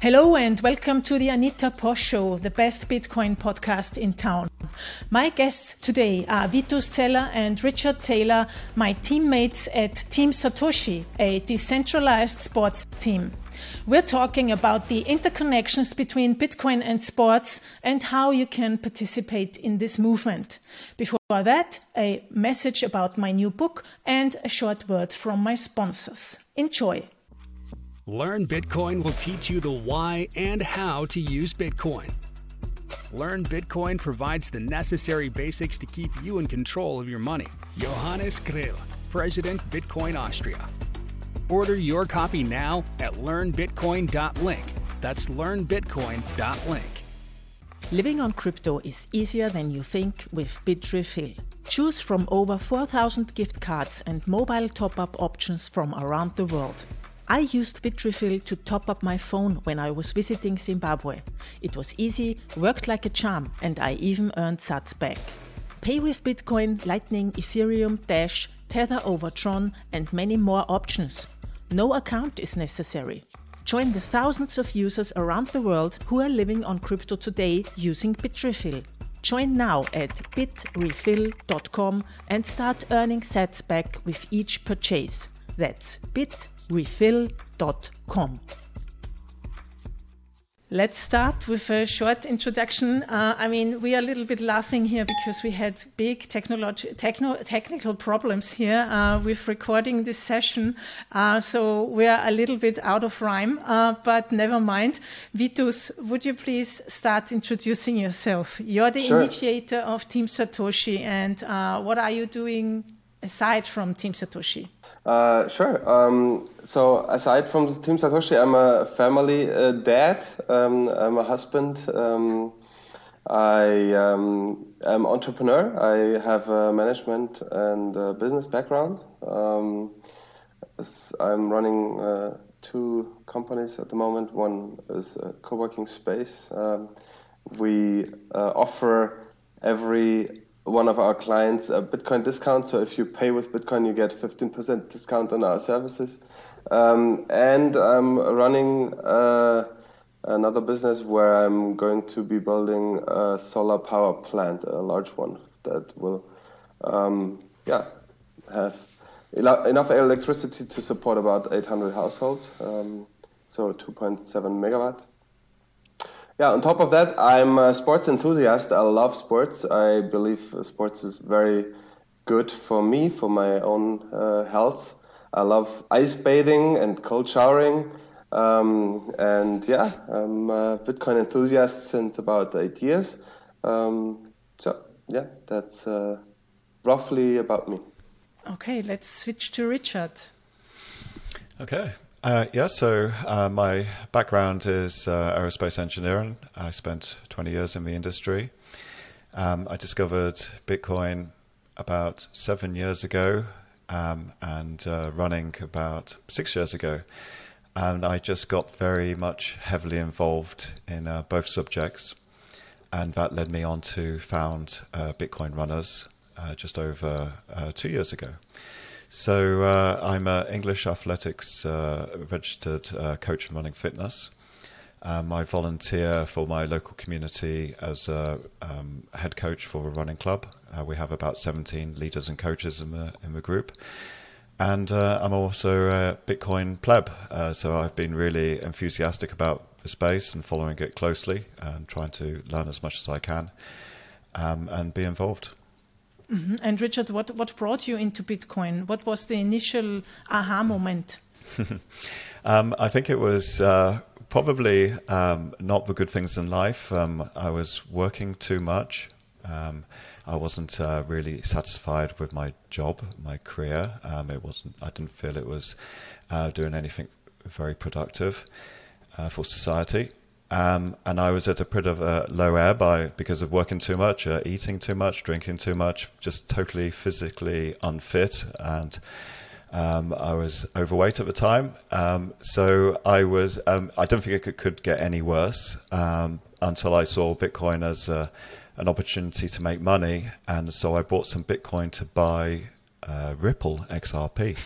Hello and welcome to the Anita Posch Show, the best Bitcoin podcast in town. My guests today are Vitus Zeller and Richard Taylor, my teammates at Team Satoshi, a decentralized sports team. We're talking about the interconnections between Bitcoin and sports and how you can participate in this movement. Before that, a message about my new book and a short word from my sponsors. Enjoy. Learn Bitcoin will teach you the why and how to use Bitcoin. Learn Bitcoin provides the necessary basics to keep you in control of your money. Johannes Grill, President Bitcoin Austria. Order your copy now at learnbitcoin.link. That's learnbitcoin.link. Living on crypto is easier than you think with Bitrefill. Choose from over 4,000 gift cards and mobile top up options from around the world. I used Bitrefill to top up my phone when I was visiting Zimbabwe. It was easy, worked like a charm, and I even earned sats back. Pay with Bitcoin, Lightning, Ethereum, Dash, Tether over Tron, and many more options. No account is necessary. Join the thousands of users around the world who are living on crypto today using Bitrefill. Join now at bitrefill.com and start earning sats back with each purchase. That's bitrefill.com. Let's start with a short introduction. Uh, I mean, we are a little bit laughing here because we had big technology, techno, technical problems here uh, with recording this session. Uh, so we are a little bit out of rhyme, uh, but never mind. Vitus, would you please start introducing yourself? You're the sure. initiator of Team Satoshi, and uh, what are you doing aside from Team Satoshi? Uh, sure. Um, so aside from Team Satoshi, I'm a family uh, dad. Um, I'm a husband. Um, I um, am entrepreneur. I have a management and a business background. Um, I'm running uh, two companies at the moment. One is a co-working space. Um, we uh, offer every one of our clients a Bitcoin discount. So if you pay with Bitcoin, you get 15% discount on our services. Um, and I'm running uh, another business where I'm going to be building a solar power plant, a large one that will, um, yeah, have enough electricity to support about 800 households. Um, so 2.7 megawatt. Yeah, on top of that, I'm a sports enthusiast. I love sports. I believe sports is very good for me, for my own uh, health. I love ice bathing and cold showering. Um, and yeah, I'm a Bitcoin enthusiast since about eight years. Um, so yeah, that's uh, roughly about me. Okay, let's switch to Richard. Okay, uh, yeah, so uh, my background is uh, aerospace engineering. I spent 20 years in the industry. Um, I discovered Bitcoin about seven years ago um, and uh, running about six years ago. And I just got very much heavily involved in uh, both subjects. And that led me on to found uh, Bitcoin Runners just over two years ago. So uh, I'm an English athletics uh, registered uh, coach in running fitness. Um, I volunteer for my local community as a um, head coach for a running club. Uh, we have about 17 leaders and coaches in the in the group, and uh, I'm also a Bitcoin pleb. Uh, so I've been really enthusiastic about the space and following it closely and trying to learn as much as I can um, and be involved. Mm -hmm. And Richard, what, what brought you into Bitcoin? What was the initial aha moment? um, I think it was uh, probably um, not the good things in life. Um, I was working too much. Um, I wasn't uh, really satisfied with my job, my career. Um, it wasn't. I didn't feel it was uh, doing anything very productive uh, for society. Um, and I was at a bit of a low ebb by because of working too much, uh, eating too much, drinking too much, just totally physically unfit, and um, I was overweight at the time. Um, so I was. Um, I don't think it could, could get any worse um, until I saw Bitcoin as a, an opportunity to make money, and so I bought some Bitcoin to buy uh, Ripple XRP.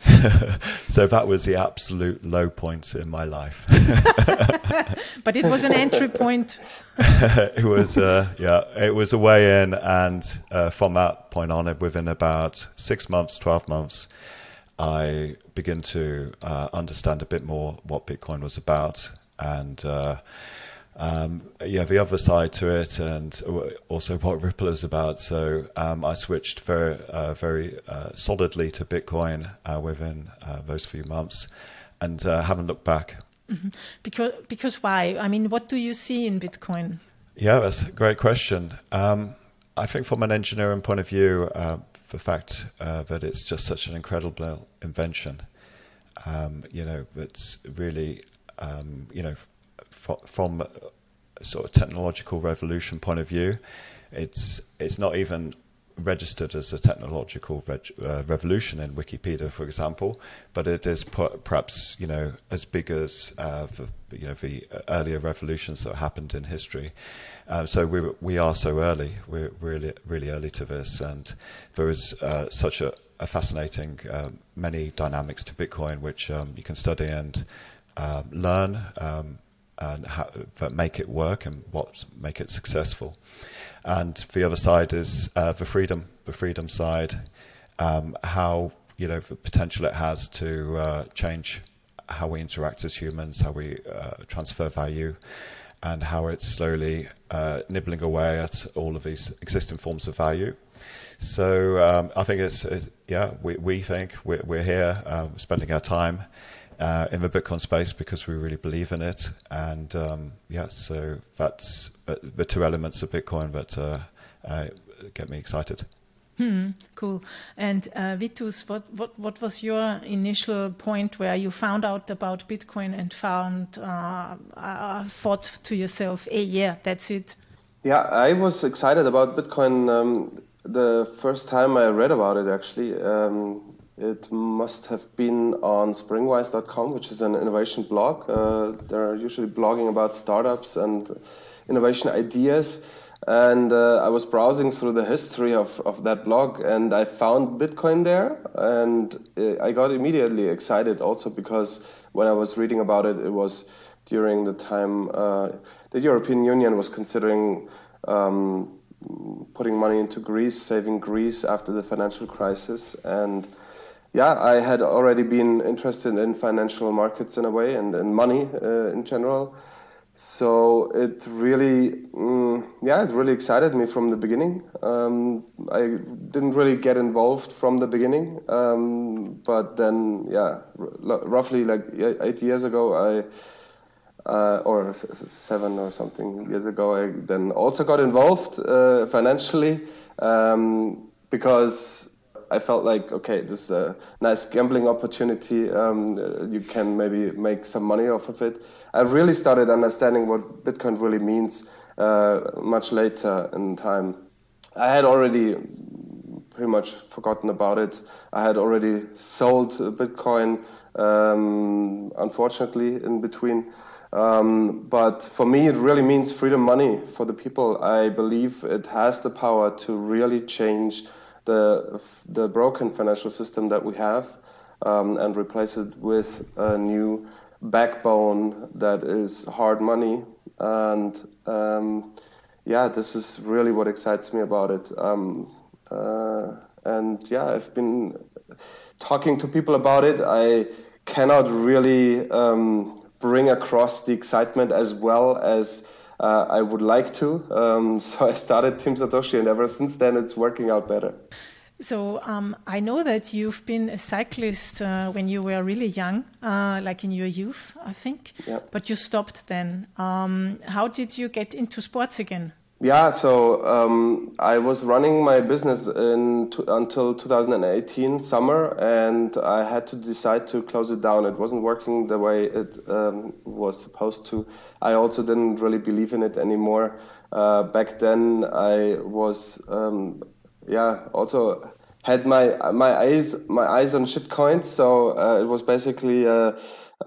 so that was the absolute low point in my life. but it was an entry point. it was, uh, yeah, it was a way in, and uh, from that point on, within about six months, twelve months, I began to uh, understand a bit more what Bitcoin was about, and uh, um, yeah, the other side to it, and also what Ripple is about. So um, I switched very, uh, very uh, solidly to Bitcoin uh, within uh, those few months, and uh, haven't looked back. Mm-hmm. Because, because why? I mean, what do you see in Bitcoin? Yeah, that's a great question. Um, I think from an engineering point of view, uh, the fact that it's just such an incredible invention, um, you know, it's really, um, you know from a sort of technological revolution point of view, it's it's not even registered as a technological uh, revolution in Wikipedia, for example, but it is perhaps you know as big as uh, the, you know the earlier revolutions that happened in history. Uh, so we we are so early. We're really really early to this, and there is uh, such a, a fascinating uh, many dynamics to Bitcoin which um, you can study and um, learn. Um, and how, make it work and what make it successful. And the other side is uh, the freedom, the freedom side, um, how you know the potential it has to uh, change how we interact as humans, how we uh, transfer value, and how it's slowly uh, nibbling away at all of these existing forms of value. So um, I think it's it, yeah, we we think we're, we're here um, spending our time uh, in the Bitcoin space because we really believe in it. And um, yeah, so that's the two elements of Bitcoin that uh, uh, get me excited. Hmm, cool. And uh, Vitus, what, what, what was your initial point where you found out about Bitcoin and found, uh, uh, thought to yourself, hey, yeah, that's it? Yeah, I was excited about Bitcoin um, the first time I read about it, actually. Um, it must have been on springwise.com, which is an innovation blog. Uh, they're usually blogging about startups and innovation ideas. And uh, I was browsing through the history of, of that blog and I found Bitcoin there. And uh, I got immediately excited also because when I was reading about it, it was during the time uh, the European Union was considering um, putting money into Greece, saving Greece after the financial crisis. And yeah, I had already been interested in financial markets in a way and, and money uh, in general. So it really, mm, yeah, it really excited me from the beginning. Um, I didn't really get involved from the beginning, um, but then, yeah, r- roughly like eight years ago, I, uh, or seven or something years ago, I then also got involved uh, financially um, because I felt like, okay, this is a nice gambling opportunity. Um, you can maybe make some money off of it. I really started understanding what Bitcoin really means uh, much later in time. I had already pretty much forgotten about it. I had already sold Bitcoin, um, unfortunately, in between. Um, but for me, it really means freedom money for the people. I believe it has the power to really change the the broken financial system that we have um, and replace it with a new backbone that is hard money. And um, yeah this is really what excites me about it. Um, uh, and yeah i've been talking to people about it. I cannot really um, bring across the excitement as well as uh, I would like to. Um, so I started Team Satoshi, and ever since then, it's working out better. So um, I know that you've been a cyclist uh, when you were really young, uh, like in your youth, I think. Yeah. But you stopped then. Um, how did you get into sports again? Yeah, so um, I was running my business in until 2018 summer, and I had to decide to close it down. It wasn't working the way it um, was supposed to. I also didn't really believe in it anymore. Uh, back then, I was, um, yeah, also had my my eyes my eyes on shitcoins. So uh, it was basically. Uh,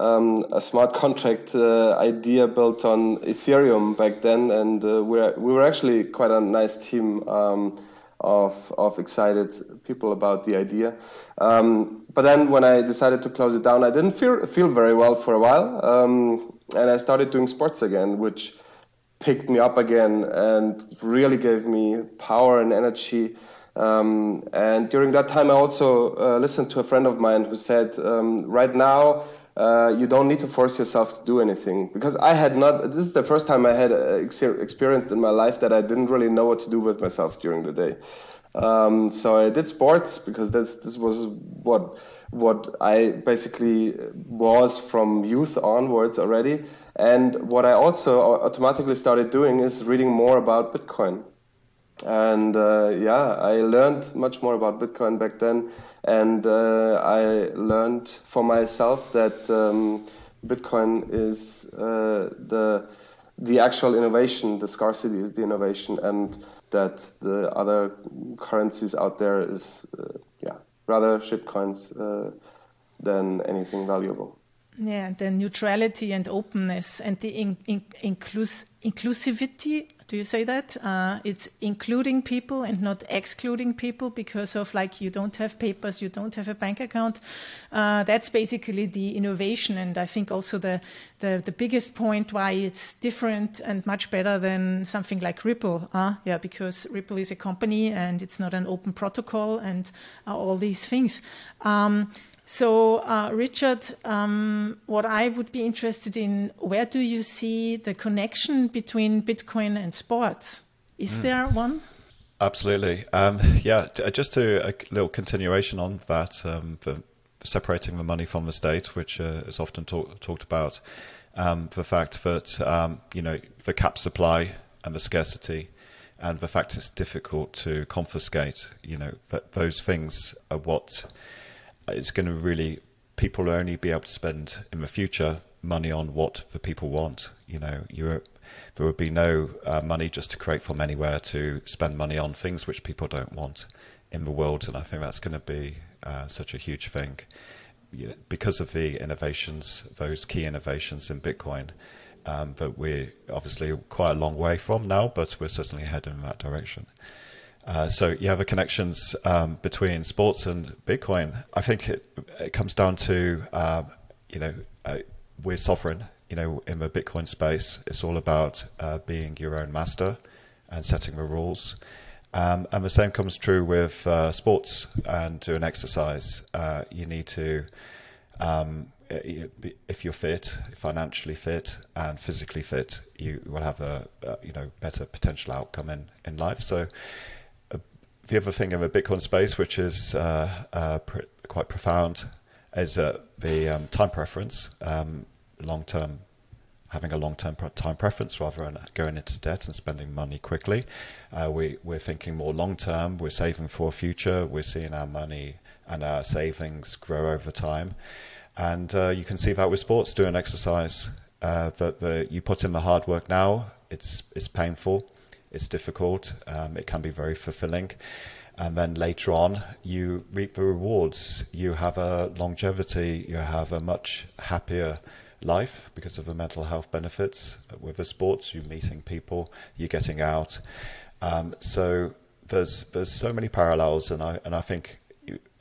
um, a smart contract uh, idea built on Ethereum back then, and uh, we're, we were actually quite a nice team. Um, of of excited people about the idea. Um, but then when I decided to close it down, I didn't feel feel very well for a while, um, and I started doing sports again, which picked me up again and really gave me power and energy. Um, and during that time, I also uh, listened to a friend of mine who said, um, "Right now, uh, you don't need to force yourself to do anything." Because I had not. This is the first time I had uh, experienced in my life that I didn't really know what to do with myself during the day. Um, so I did sports because this this was what what I basically was from youth onwards already. And what I also automatically started doing is reading more about Bitcoin. And uh, yeah, I learned much more about Bitcoin back then. And uh, I learned for myself that um, Bitcoin is uh, the, the actual innovation, the scarcity is the innovation, and that the other currencies out there is, uh, yeah, rather shitcoins uh, than anything valuable. Yeah, the neutrality and openness and the in, in, inclus, inclusivity do you say that? Uh, it's including people and not excluding people because of like you don't have papers, you don't have a bank account. Uh, that's basically the innovation, and I think also the, the, the biggest point why it's different and much better than something like Ripple. Uh, yeah, because Ripple is a company and it's not an open protocol and uh, all these things. Um, so, uh, Richard, um, what I would be interested in, where do you see the connection between Bitcoin and sports? Is mm. there one? Absolutely. Um, yeah, uh, just to a little continuation on that, um, for separating the money from the state, which uh, is often talk, talked about, um, the fact that, um, you know, the cap supply and the scarcity and the fact it's difficult to confiscate, you know, those things are what it's going to really people will only be able to spend in the future money on what the people want. You know, there would be no uh, money just to create from anywhere to spend money on things which people don't want in the world, and I think that's going to be uh, such a huge thing because of the innovations, those key innovations in Bitcoin. Um, that we're obviously quite a long way from now, but we're certainly heading in that direction. Uh, so you have a connections um, between sports and Bitcoin. I think it, it comes down to uh, you know uh, we're sovereign. You know, in the Bitcoin space, it's all about uh, being your own master and setting the rules. Um, and the same comes true with uh, sports and doing exercise. you need to. Um, if you're fit, financially fit, and physically fit, you will have a, a you know better potential outcome in, in life. So, the other thing in the Bitcoin space, which is uh, uh, pr- quite profound, is the um, time preference, um, long term, having a long term time preference rather than going into debt and spending money quickly. Uh, we, we're thinking more long term, we're saving for a future, we're seeing our money and our savings grow over time. And uh, you can see that with sports, doing exercise, uh, that the, you put in the hard work now, it's, it's painful it's difficult. Um, it can be very fulfilling. And then later on, you reap the rewards. You have a longevity, you have a much happier life because of the mental health benefits. With the sports, you're meeting people, you're getting out. Um, so there's there's so many parallels, and I and I think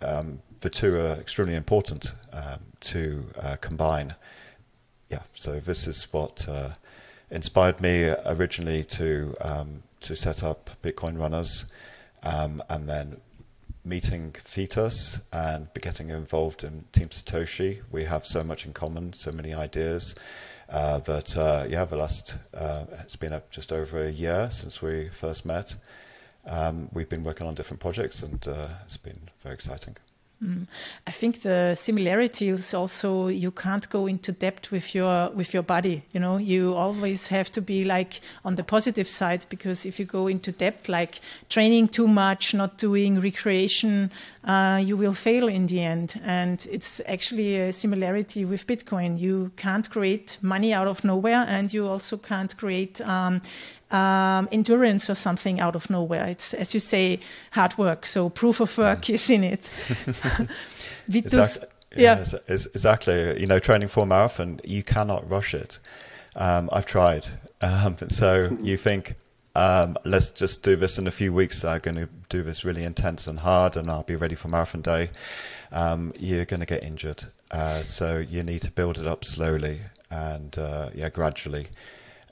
um, the two are extremely important um, to uh, combine. Yeah, so this is what uh, inspired me originally to um, to set up Bitcoin runners, um, and then meeting Vitus and getting involved in Team Satoshi. We have so much in common, so many ideas. Uh, that uh, yeah, the last uh, it's been just over a year since we first met. Um, we've been working on different projects, and uh, it's been very exciting. Mm. I think the similarity is also you can't go into depth with your with your body. You know, you always have to be like on the positive side because if you go into depth, like training too much, not doing recreation, uh, you will fail in the end. And it's actually a similarity with Bitcoin. You can't create money out of nowhere, and you also can't create um, um, endurance or something out of nowhere. It's, as you say, hard work. So proof of work mm. is in it. Vitus, yeah, yeah. exactly. You know, training for a marathon, you cannot rush it. Um, I've tried. Um, so you think, um, let's just do this in a few weeks. I'm going to do this really intense and hard, and I'll be ready for marathon day. Um, you're going to get injured, uh, so you need to build it up slowly and uh, yeah, gradually.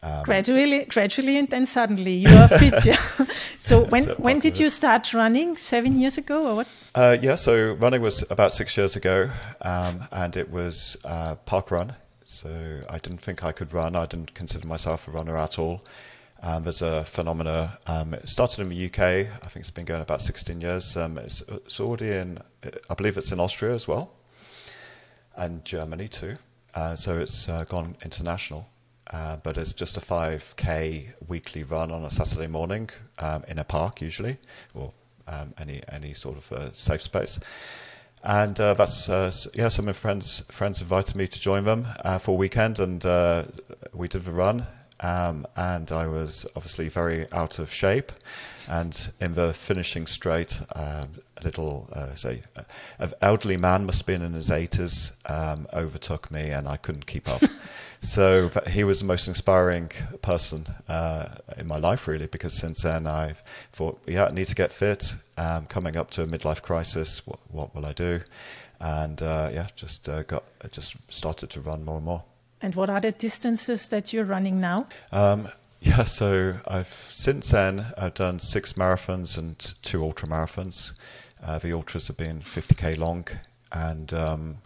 Um, gradually, gradually, and then suddenly you are fit. yeah. So when when did you start running? Seven years ago, or what? Uh, yeah. So running was about six years ago, um, and it was uh, park run. So I didn't think I could run. I didn't consider myself a runner at all. Um, there's a phenomena. Um, it started in the UK. I think it's been going about 16 years. Um, it's, it's, already in, I believe it's in Austria as well, and Germany too. Uh, so it's uh, gone international. Uh, but it's just a 5k weekly run on a Saturday morning um, in a park, usually, or um, any any sort of uh, safe space. And uh, that's uh, yeah. Some of my friends friends invited me to join them for a weekend, and we did the run. Um, and I was obviously very out of shape. And in the finishing straight, um, a little, uh, say, an elderly man, must have been in his 80s, um, overtook me and I couldn't keep up. so he was the most inspiring person uh, in my life, really, because since then I've thought, yeah, I need to get fit. Um, coming up to a midlife crisis, what, what will I do? And uh, yeah, just uh, got just started to run more and more. And what are the distances that you're running now? Um, yeah, so I've since then I've done six marathons and two ultra marathons. Uh, the ultras have been 50k long, and um,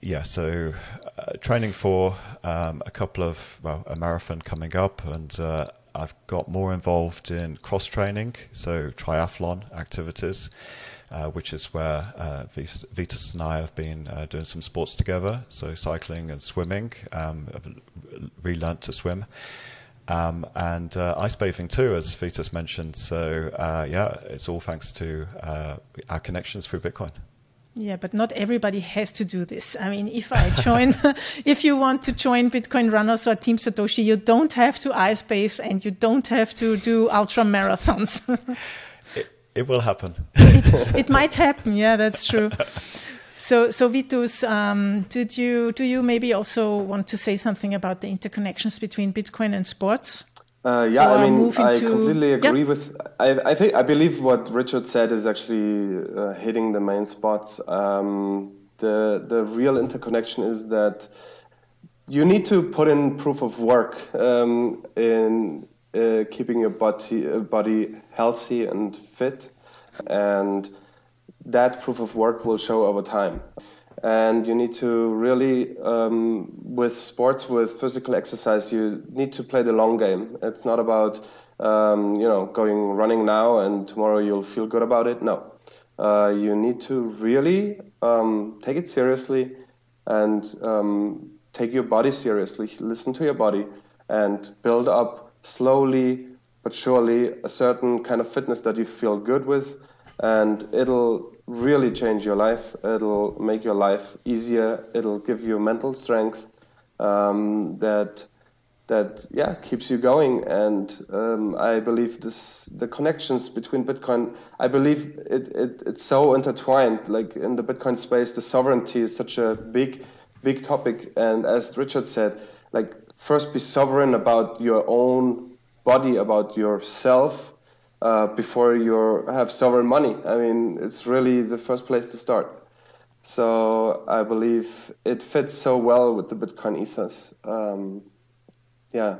yeah, so uh, training for um, a couple of well, a marathon coming up, and uh, I've got more involved in cross training, so triathlon activities uh, which is where uh, Vitus and I have been uh, doing some sports together, so cycling and swimming. Um, I've relearned to swim. Um, and uh, ice bathing too, as Vitus mentioned. So uh, yeah, it's all thanks to uh, our connections through Bitcoin. Yeah, but not everybody has to do this. I mean, if I join, if you want to join Bitcoin runners or Team Satoshi, you don't have to ice bathe and you don't have to do ultra marathons. It will happen. it, it, might happen. Yeah, that's true. So, so Vitus, um, did you do you maybe also want to say something about the interconnections between Bitcoin and sports? Uh, yeah, or I mean, I completely agree yeah. with. I, I think I believe what Richard said is actually uh, hitting the main spots. Um, the the real interconnection is that you need to put in proof of work um, in uh, keeping your body uh, body healthy and fit, and that proof of work will show over time. And you need to really, um, with sports, with physical exercise, you need to play the long game. It's not about, um, you know, going running now and tomorrow you'll feel good about it. No, uh, you need to really um, take it seriously and um, take your body seriously. Listen to your body and build up slowly but surely a certain kind of fitness that you feel good with, and it'll really change your life. It'll make your life easier. It'll give you mental strength um, that that yeah keeps you going. And um, I believe this the connections between Bitcoin. I believe it, it it's so intertwined. Like in the Bitcoin space, the sovereignty is such a big big topic. And as Richard said, like first be sovereign about your own body, about yourself, uh, before you have sovereign money. I mean, it's really the first place to start. So I believe it fits so well with the Bitcoin ethos. Um, yeah.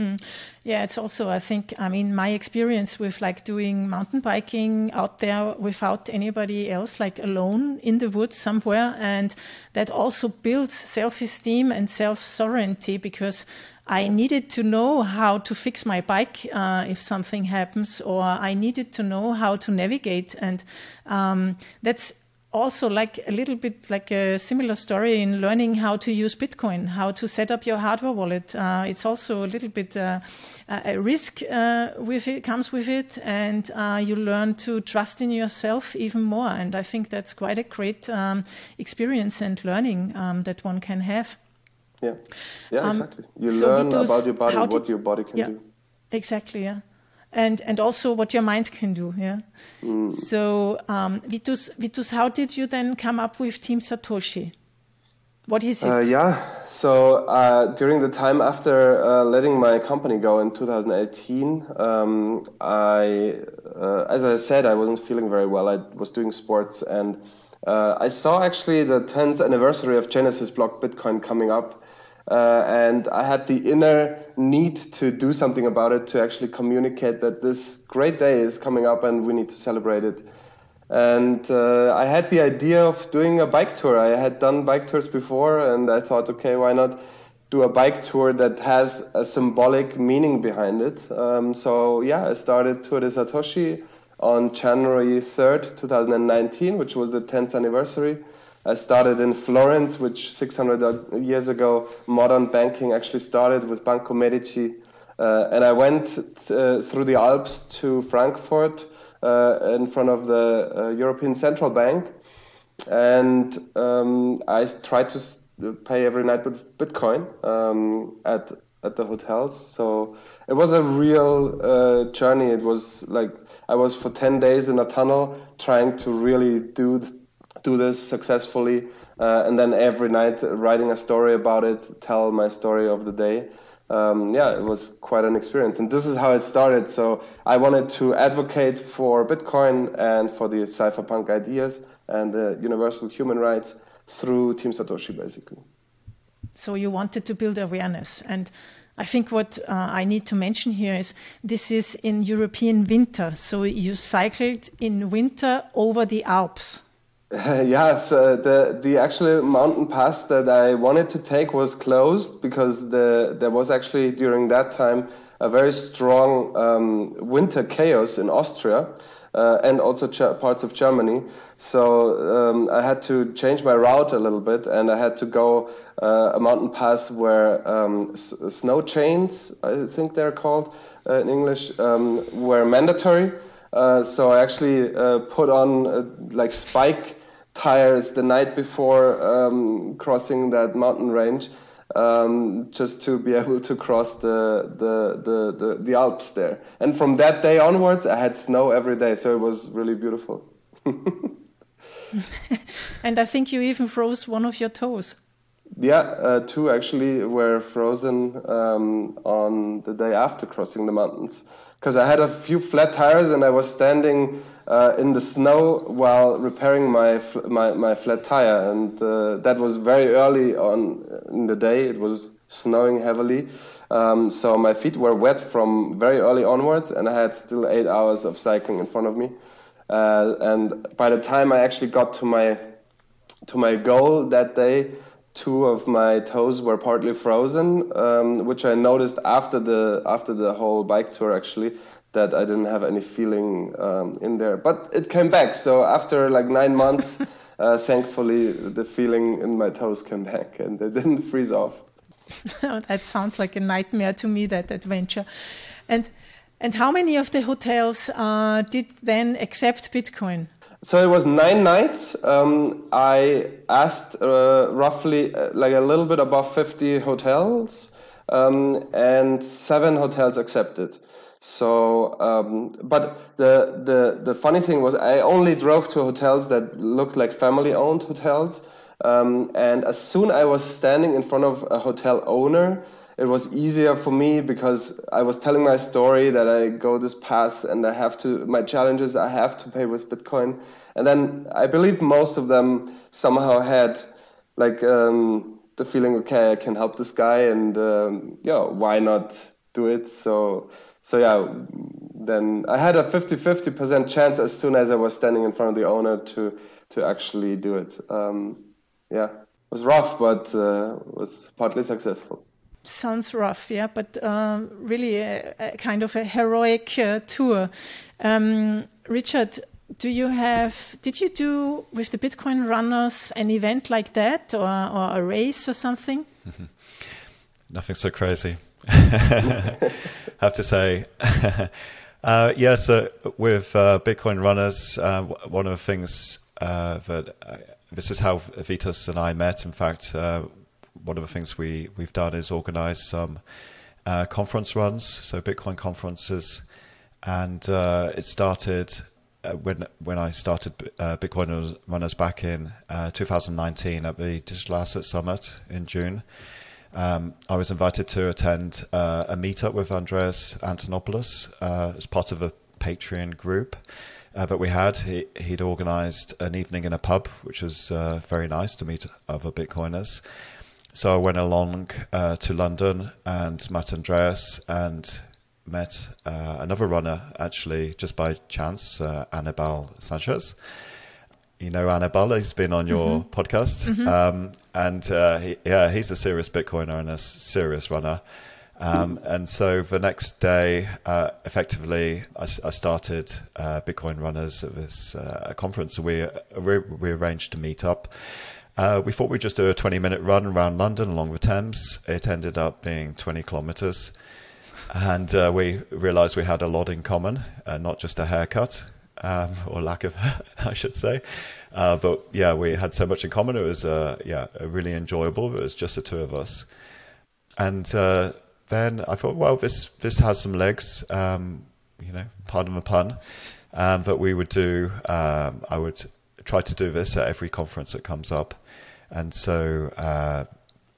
Mm. Yeah, it's also, I think, I mean, my experience with like doing mountain biking out there without anybody else, like alone in the woods somewhere. And that also builds self esteem and self sovereignty because I needed to know how to fix my bike uh, if something happens, or I needed to know how to navigate. And um, that's also like a little bit like a similar story in learning how to use Bitcoin, how to set up your hardware wallet. Uh, it's also a little bit uh, a risk uh, with it comes with it, and uh, you learn to trust in yourself even more. And I think that's quite a great um, experience and learning um, that one can have. Yeah, yeah, um, exactly. You so learn about your body, what your body can yeah, do. Exactly. Yeah and and also what your mind can do. Yeah. Mm. So um, Vitus, Vitus, how did you then come up with Team Satoshi? What is it? Uh, yeah. So uh, during the time after uh, letting my company go in 2018, um, I, uh, as I said, I wasn't feeling very well. I was doing sports, and uh, I saw actually the 10th anniversary of Genesis Block Bitcoin coming up, uh, and I had the inner need to do something about it to actually communicate that this great day is coming up and we need to celebrate it. And uh, I had the idea of doing a bike tour. I had done bike tours before, and I thought, okay, why not do a bike tour that has a symbolic meaning behind it? Um, so, yeah, I started Tour de Satoshi on January 3rd, 2019, which was the 10th anniversary. I started in Florence, which 600 years ago, modern banking actually started with Banco Medici. Uh, and I went uh, through the Alps to Frankfurt uh, in front of the uh, European Central Bank, and um, I tried to pay every night with Bitcoin um, at at the hotels. So it was a real uh, journey. It was like I was for ten days in a tunnel trying to really do do this successfully, uh, and then every night writing a story about it, tell my story of the day um, yeah, it was quite an experience. And this is how it started. So I wanted to advocate for Bitcoin and for the cypherpunk ideas and the universal human rights through Team Satoshi, basically. So you wanted to build awareness. And I think what uh, I need to mention here is this is in European winter. So you cycled in winter over the Alps. yeah, so the the actual mountain pass that I wanted to take was closed because the there was actually during that time a very strong um, winter chaos in Austria uh, and also parts of Germany. So um, I had to change my route a little bit, and I had to go uh, a mountain pass where um, snow chains, I think they're called uh, in English, um, were mandatory. Uh, so I actually uh, put on uh, like spike tires the night before um, crossing that mountain range, um, just to be able to cross the, the, the, the, the Alps there. And from that day onwards, I had snow every day, so it was really beautiful. and I think you even froze one of your toes. Yeah, uh, two actually were frozen um, on the day after crossing the mountains because I had a few flat tires and I was standing uh, in the snow while repairing my my, my flat tire, and uh, that was very early on in the day. It was snowing heavily, um, so my feet were wet from very early onwards, and I had still eight hours of cycling in front of me. Uh, and by the time I actually got to my to my goal that day, two of my toes were partly frozen, um, which I noticed after the after the whole bike tour actually that I didn't have any feeling um, in there. But it came back. So after like nine months, uh, thankfully the feeling in my toes came back and they didn't freeze off. that sounds like a nightmare to me. That adventure, and and how many of the hotels uh, did then accept Bitcoin? So it was nine nights. Um, I asked uh, roughly uh, like a little bit above 50 hotels, um, and seven hotels accepted. So, um, but the, the the funny thing was, I only drove to hotels that looked like family-owned hotels. Um, and as soon I was standing in front of a hotel owner, it was easier for me because I was telling my story that I go this path and I have to, my challenges, I have to pay with Bitcoin. And then I believe most of them somehow had like um, the feeling, okay, I can help this guy and, um, yeah, why not do it? So, so yeah, then I had a 50 50% chance as soon as I was standing in front of the owner to, to actually do it. Um, yeah, it was rough, but uh, was partly successful sounds rough, yeah, but um, really a, a, kind of a heroic uh, tour. Um, Richard, do you have? Did you do with the Bitcoin runners an event like that, or, or a race or something? Nothing so crazy. have to say. uh, yeah, so with uh, Bitcoin runners, uh, one of the things uh, that uh, this is how Vitus and I met. In fact, uh, one of the things we we've done is organise some conference runs, so Bitcoin conferences, and it started when when I started Bitcoin Runners back in uh, 2019 at the Digital Asset Summit in June, um, I was invited to attend uh, a meetup with Andreas Antonopoulos uh, as part of a Patreon group uh, that we had. He, would organised an evening in a pub, which was very nice to meet other Bitcoiners. So I went along to London and met Andreas and met uh, another runner actually just by chance, uh, Anibal Sanchez. You know Anibal, he's been on your mm-hmm. podcast, mm-hmm. Um, and uh, he, yeah, he's a serious Bitcoiner and a serious runner. Um, mm-hmm. and so the next day, uh, effectively, I, I started uh, Bitcoin Runners at this uh, conference. We, we, we arranged to meet up. Uh, we thought we'd just do a 20 minute run around London along the Thames. It ended up being 20 kilometers and uh, we realised we had a lot in common, uh, not just a haircut um, or lack of, I should say. Uh, but yeah, we had so much in common. It was uh, yeah really enjoyable. It was just the two of us, and uh, then I thought, well, this this has some legs. Um, you know, pardon the pun. Um, that we would do. Um, I would try to do this at every conference that comes up, and so uh,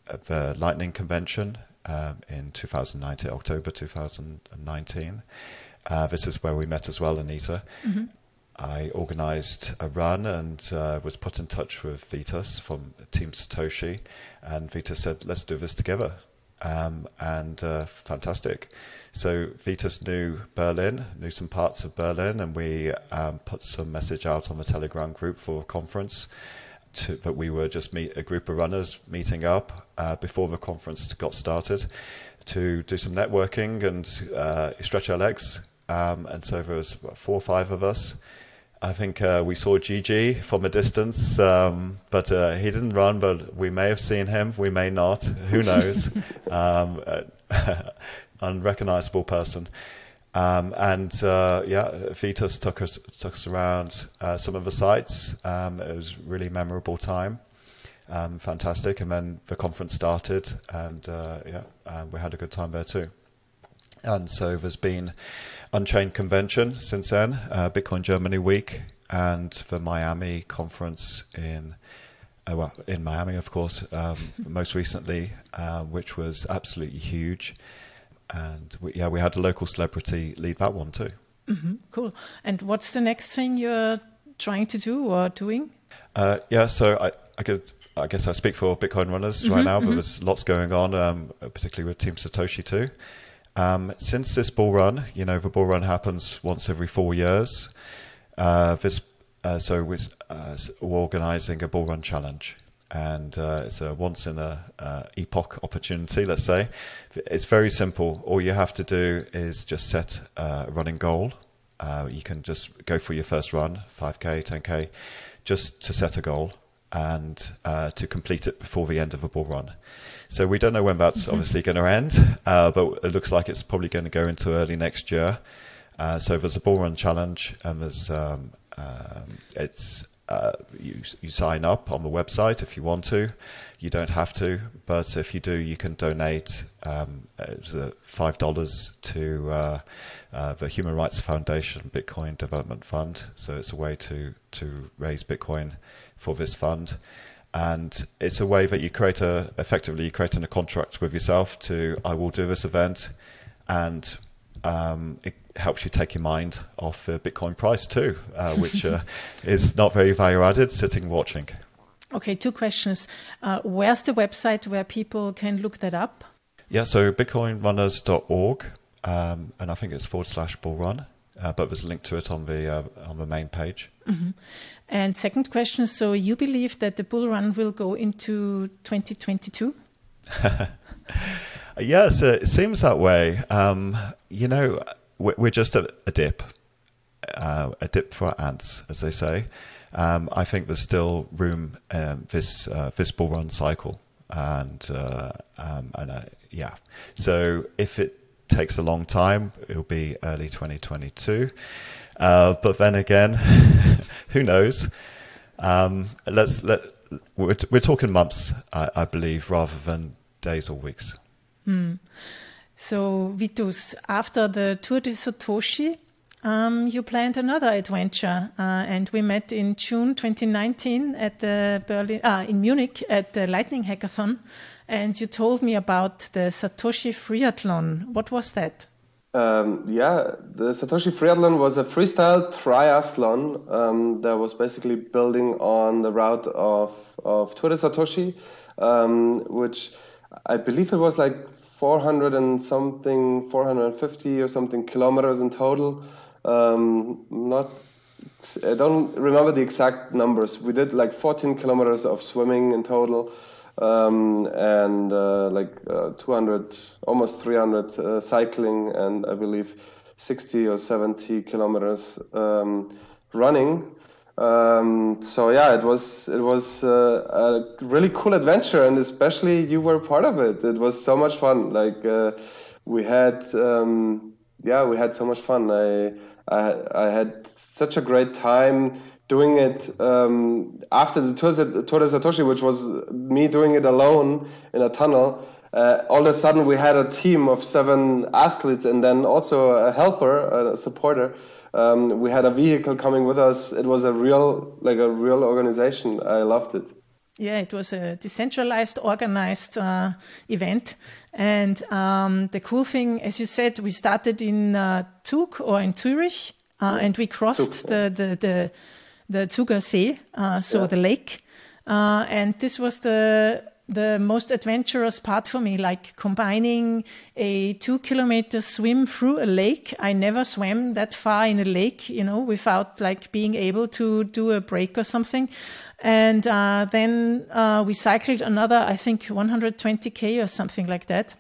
at the Lightning Convention um, in 2019, October 2019. Uh, this is where we met as well, Anita. Mm-hmm. I organised a run and uh, was put in touch with Vitus from Team Satoshi, and Vitus said, "Let's do this together." Um, and uh, fantastic. So Vitus knew Berlin, knew some parts of Berlin, and we um, put some message out on the Telegram group for a conference to, that we were just meet a group of runners meeting up uh, before the conference got started to do some networking and uh, stretch our legs. Um, and so there was four or five of us. I think uh, we saw Gigi from a distance, um, but uh, he didn't run. But we may have seen him, we may not. Who knows? um, unrecognizable person. Um, and uh, yeah, Vitus took us took us around uh, some of the sites. Um, it was really memorable time, um, fantastic. And then the conference started, and uh, yeah, we had a good time there too. And so there's been Unchained Convention since then, uh, Bitcoin Germany Week, and the Miami conference in. Uh, well, in Miami, of course, um, most recently, uh, which was absolutely huge and we, yeah, we had a local celebrity lead that one too. Mm-hmm, cool. And what's the next thing you're trying to do or doing? Uh, yeah, so I, I could. I guess I speak for Bitcoin runners mm-hmm, right now, but mm-hmm. there's lots going on, um, particularly with Team Satoshi too. Um, since this bull run, you know, the bull run happens once every four years. Uh, this, uh, so we're, uh, we're organising a bull run challenge and uh, it's a once in a uh, epoch opportunity. Let's say it's very simple. All you have to do is just set a running goal. Uh, you can just go for your first run, 5k, 10k, just to set a goal and to complete it before the end of a bull run. So we don't know when that's mm-hmm. obviously going to end, uh, but it looks like it's probably going to go into early next year. Uh, so there's a bull run challenge, and there's um, um, it's uh, you, you sign up on the website if you want to. You don't have to, but if you do, you can donate um, five dollars to uh, uh, the Human Rights Foundation Bitcoin Development Fund. So it's a way to to raise Bitcoin for this fund, and it's a way that you create a effectively you create a contract with yourself to I will do this event, and um, it helps you take your mind off the Bitcoin price too, uh, which uh, is not very value added, sitting watching. Okay, two questions. Uh, where's the website where people can look that up? Yeah, so bitcoinrunners.org, um, and I think it's forward slash bull run. Uh, but there's a link to it on the uh, on the main page. Mm-hmm. And second question: So you believe that the bull run will go into 2022? yes, it seems that way. Um, you know, we're just a, a dip, uh, a dip for ants, as they say. Um, I think there's still room um, this uh, this bull run cycle, and uh, um, and uh, yeah. So if it takes a long time, it'll be early 2022. Uh, but then again, who knows? Um, let's let we're, we're talking months, I, I, believe, rather than days or weeks. Hmm. So, Vitus, after the Tour de Satoshi, um, you planned another adventure, uh, and we met in June 2019 at the Berlin, uh, in Munich at the Lightning Hackathon, and you told me about the Satoshi Freeathlon. What was that? Um, yeah, the Satoshi Freeathlon was a freestyle triathlon um, that was basically building on the route of, of de Satoshi, um, which I believe it was like 400 and something, 450 or something kilometers in total. Um, not, I don't remember the exact numbers. We did like 14 kilometers of swimming in total um, and uh, like uh, 200, almost 300 uh, cycling, and I believe 60 or 70 kilometers um, running. Um, so yeah, it was it was uh, a really cool adventure, and especially you were part of it. It was so much fun. Like uh, we had, um, yeah, we had so much fun. I, I I had such a great time doing it um, after the Tour, Tour de Satoshi, which was me doing it alone in a tunnel. Uh, all of a sudden, we had a team of seven athletes and then also a helper, a supporter. Um, we had a vehicle coming with us. It was a real, like a real organization. I loved it. Yeah, it was a decentralized, organized uh, event. And um, the cool thing, as you said, we started in uh, Zug or in Zurich, uh, and we crossed Zug, yeah. the, the, the the Zuger See, uh, so yeah. the lake. Uh, and this was the the most adventurous part for me, like combining a two kilometer swim through a lake. I never swam that far in a lake, you know, without like being able to do a break or something. And uh, then uh, we cycled another, I think, 120k or something like that.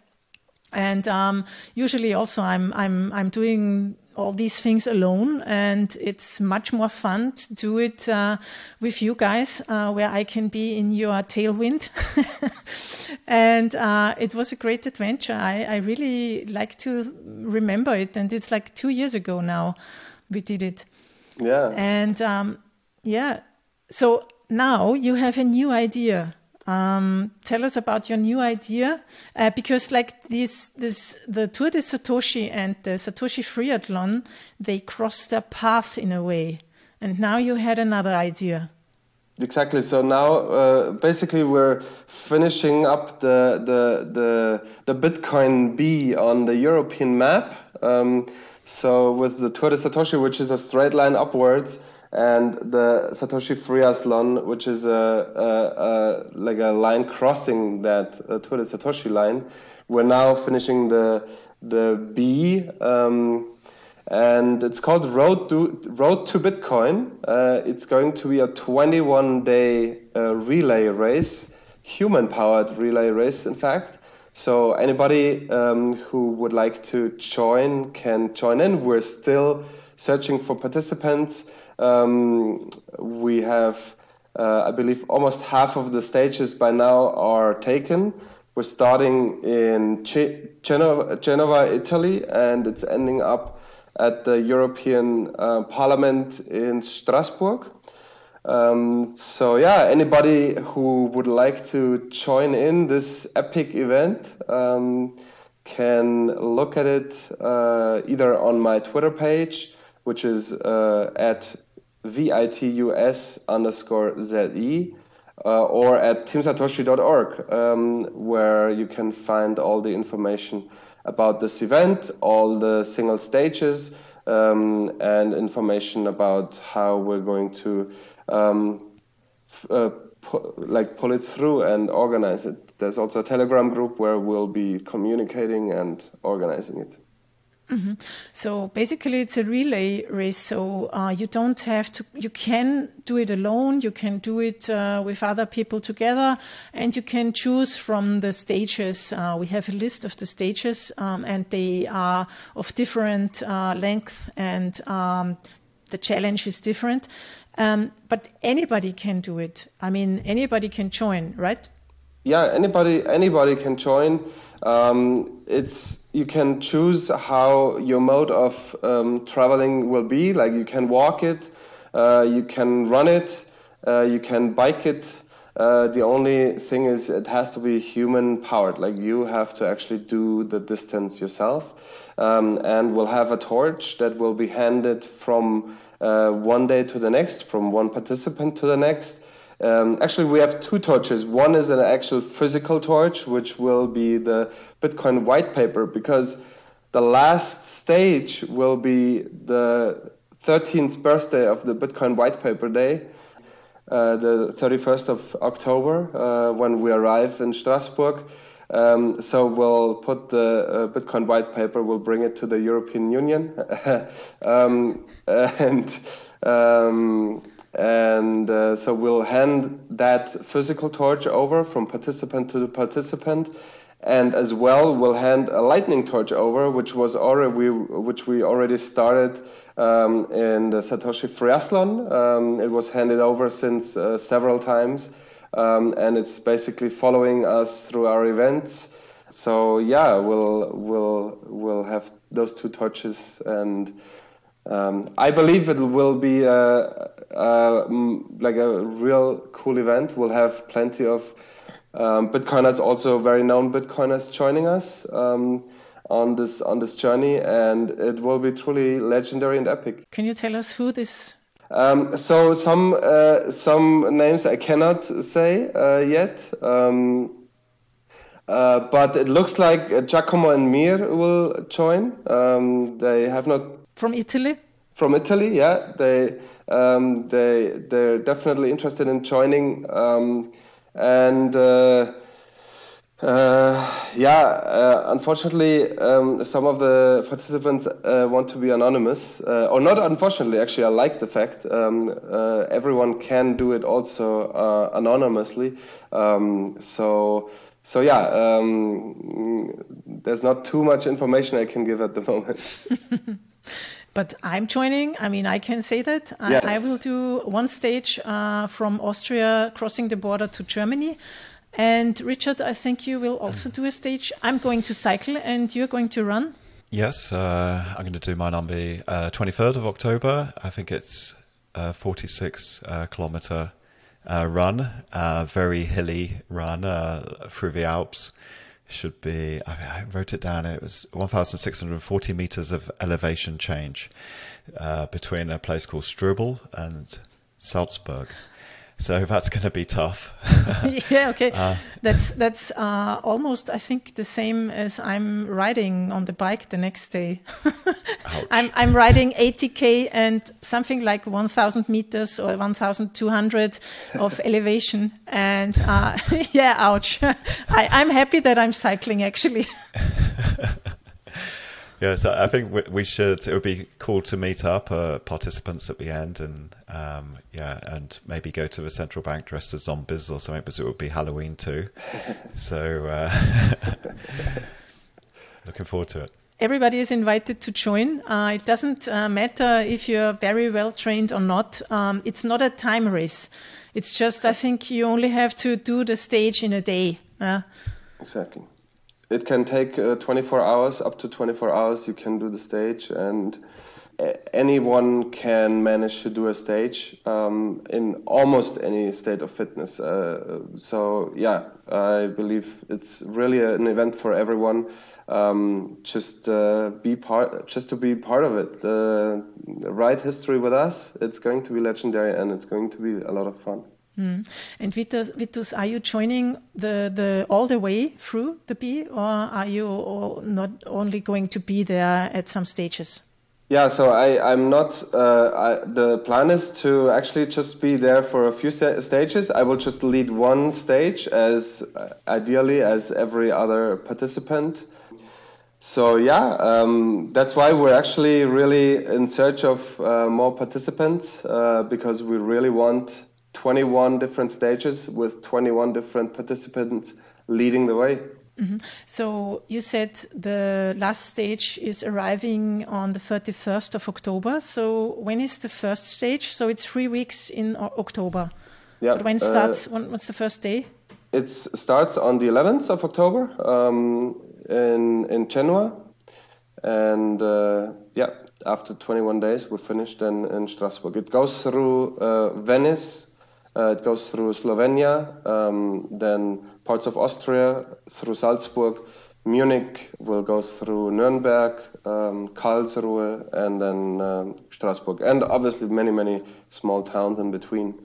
And um, usually, also, I'm I'm I'm doing all these things alone, and it's much more fun to do it uh, with you guys, uh, where I can be in your tailwind. and uh, it was a great adventure. I, I, really like to remember it, and it's like two years ago now we did it. Yeah. And um, yeah, so now you have a new idea um, tell us about your new idea, uh, because like this, this, the Tour de Satoshi and the Satoshi Freeathlon, they cross their path in a way, and now you had another idea. Exactly. So now, uh, basically, we're finishing up the the the, the Bitcoin B on the European map. Um, so with the Tour de Satoshi, which is a straight line upwards and the Satoshi Freeathlon, which is a, a, a, like a line crossing that uh, de Satoshi line. We're now finishing the the B, um, and it's called Road to Road to Bitcoin. Uh, it's going to be a 21 day uh, relay race, human powered relay race, in fact. So anybody um, who would like to join can join in. We're still searching for participants. Um, we have, uh, I believe, almost half of the stages by now are taken. We're starting in Genova, Genova, Italy, and it's ending up at the European uh, Parliament in Strasbourg. Um, so yeah, anybody who would like to join in this epic event um, can look at it uh, either on my Twitter page, which is uh, at vitus underscore ze, uh, or at teamsatoshi.org, um, where you can find all the information about this event, all the single stages, um, and information about how we're going to um, uh, pu- like pull it through and organize it. There's also a Telegram group where we'll be communicating and organizing it. Mm-hmm. So basically, it's a relay race. So uh, you don't have to. You can do it alone. You can do it uh, with other people together, and you can choose from the stages. Uh, we have a list of the stages, um, and they are of different uh, length, and um, the challenge is different. Um, but anybody can do it. I mean, anybody can join, right? Yeah, anybody anybody can join. Um, it's you can choose how your mode of um, traveling will be. Like you can walk it, uh, you can run it, uh, you can bike it. Uh, the only thing is it has to be human powered. Like you have to actually do the distance yourself. Um, and we'll have a torch that will be handed from uh, one day to the next, from one participant to the next. Um, actually, we have two torches. One is an actual physical torch, which will be the Bitcoin white paper, because the last stage will be the 13th birthday of the Bitcoin white paper day, uh, the 31st of October, uh, when we arrive in Strasbourg. Um, so we'll put the uh, Bitcoin white paper, we'll bring it to the European Union, um, and um, and uh, so we'll hand that physical torch over from participant to participant, and as well we'll hand a lightning torch over, which was already which we already started um, in the Satoshi Freeathlon. Um, it was handed over since uh, several times um, and it's basically following us through our events. So yeah, we'll we'll we'll have those two torches, and um, I believe it will be a, a, like a real cool event. We'll have plenty of um, Bitcoiners, also very known Bitcoiners, joining us um, on this on this journey, and it will be truly legendary and epic. Can you tell us who this um, so some uh, some names I cannot say uh, yet, um, uh, but it looks like Giacomo and Mir will join. Um, they have not from Italy. From Italy, yeah, they um, they they're definitely interested in joining, um, and uh, uh, yeah, uh, unfortunately, um, some of the participants uh, want to be anonymous, uh, or not. Unfortunately, actually, I like the fact um, uh, everyone can do it also uh, anonymously. Um, so, so yeah, um, there's not too much information I can give at the moment. But I'm joining. I mean, I can say that. Yes. I, I will do one stage from Austria, crossing the border to Germany. And Richard, I think you will also do a stage. I'm going to cycle and you're going to run. Yes, uh, I'm going to do mine on the uh, 23rd of October. I think it's a 46 uh, kilometer uh, run, very hilly run uh, through the Alps. Should be, I, wrote it down, it was 1,640 meters of elevation change uh, between a place called Strobl and Salzburg. So that's going to be tough. yeah, okay. Uh, that's that's uh, almost, I think, the same as I'm riding on the bike the next day. I'm I'm riding 80k and something like 1,000 meters or 1,200 of elevation, and uh, yeah, ouch. I, I'm happy that I'm cycling actually. Yeah, so I think we should. It would be cool to meet up uh, participants at the end, and um, yeah, and maybe go to the central bank dressed as zombies or something, because it would be Halloween too. so, uh, looking forward to it. Everybody is invited to join. Uh, it doesn't uh, matter if you're very well trained or not. Um, it's not a time race. It's just, I think, you only have to do the stage in a day. exactly it can take uh, 24 hours, up to 24 hours. You can do the stage, and anyone can manage to do a stage um, in almost any state of fitness. Uh, so yeah, I believe it's really an event for everyone. Um, just uh, be part, just to be part of it. The ride history with us, it's going to be legendary, and it's going to be a lot of fun. Mm. And Vitus, Vitus, are you joining the, the all the way through the B, or are you not only going to be there at some stages? Yeah, so I, I'm not. Uh, I, the plan is to actually just be there for a few stages. I will just lead one stage as uh, ideally as every other participant. So yeah, um, that's why we're actually really in search of uh, more participants uh, because we really want 21 different stages with 21 different participants leading the way. Mm-hmm. So you said the last stage is arriving on the 31st of October. So when is the first stage? So it's three weeks in October. Yeah. But when starts? Uh, when, what's the first day? It starts on the 11th of October um, in in Genoa, and uh, yeah, after 21 days, we're finished in, in Strasbourg. It goes through uh, Venice, Uh, it goes through Slovenia, um, then parts of Austria, through Salzburg. Munich will go through Nuremberg, um, Karlsruhe, and then um, Strasbourg, and obviously many, many small towns in between.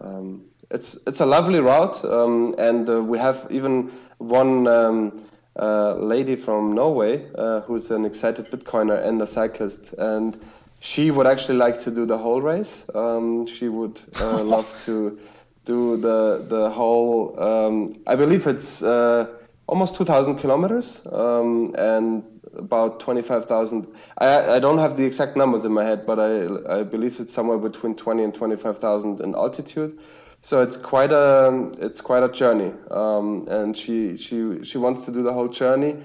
Um, it's it's a lovely route, um, and uh, we have even one um, uh, lady from Norway uh, who's an excited Bitcoiner and a cyclist, and she would actually like to do the whole race. Um, she would uh, love to do the the whole. Um, I believe it's uh, almost 2,000 kilometers um, and about 25,000. I, I don't have the exact numbers in my head, but I I believe it's somewhere between 20 and 25,000 in altitude. So it's quite a it's quite a journey, um, and she she she wants to do the whole journey.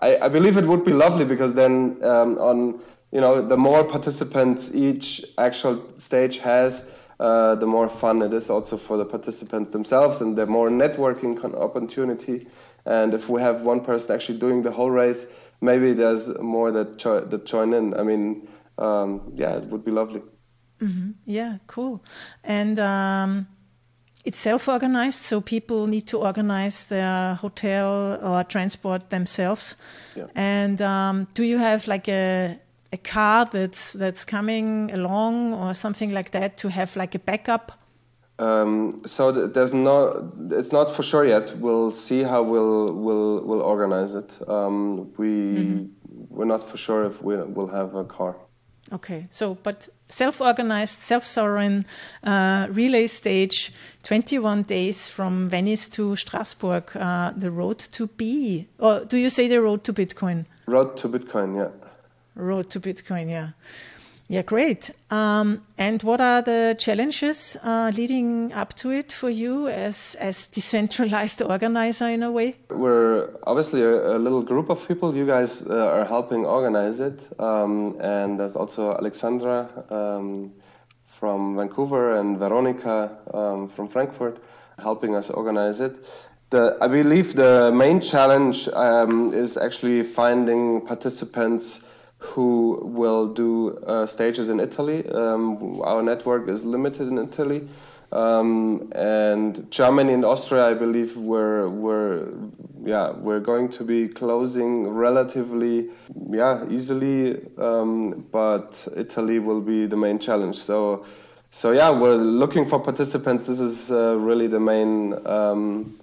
I, I believe it would be lovely because then um, on you know the more participants each actual stage has, uh, the more fun it is also for the participants themselves, and the more networking opportunity. And if we have one person actually doing the whole race, maybe there's more that that join in. I mean, um, yeah, it would be lovely. Mm-hmm. Yeah, cool. And um, it's self-organized, so people need to organize their hotel or transport themselves. Yeah. And um, do you have like a a car that's that's coming along or something like that to have like a backup? Um, so th- there's no, it's not for sure yet. We'll see how we'll we'll we'll organize it. Um, we we're not for sure if we will have a car. Okay, so but self-organized, self-sovereign uh, relay stage, 21 days from Venice to Strasbourg, uh, the road to B, or do you say the road to Bitcoin? Road to Bitcoin, yeah. Road to Bitcoin, yeah. Yeah, great. Um, and what are the challenges uh, leading up to it for you as as decentralized organizer in a way? We're obviously a, a little group of people. You guys uh, are helping organize it, um, and there's also Alexandra um, from Vancouver and Veronica um, from Frankfurt helping us organize it. The, I believe the main challenge um, is actually finding participants who will do uh, stages in Italy. Um, our network is limited in Italy. Um, and Germany and Austria, I believe, we're, we're, yeah, we're going to be closing relatively yeah, easily, um, but Italy will be the main challenge. So, so yeah, we're looking for participants. This is uh, really the main um,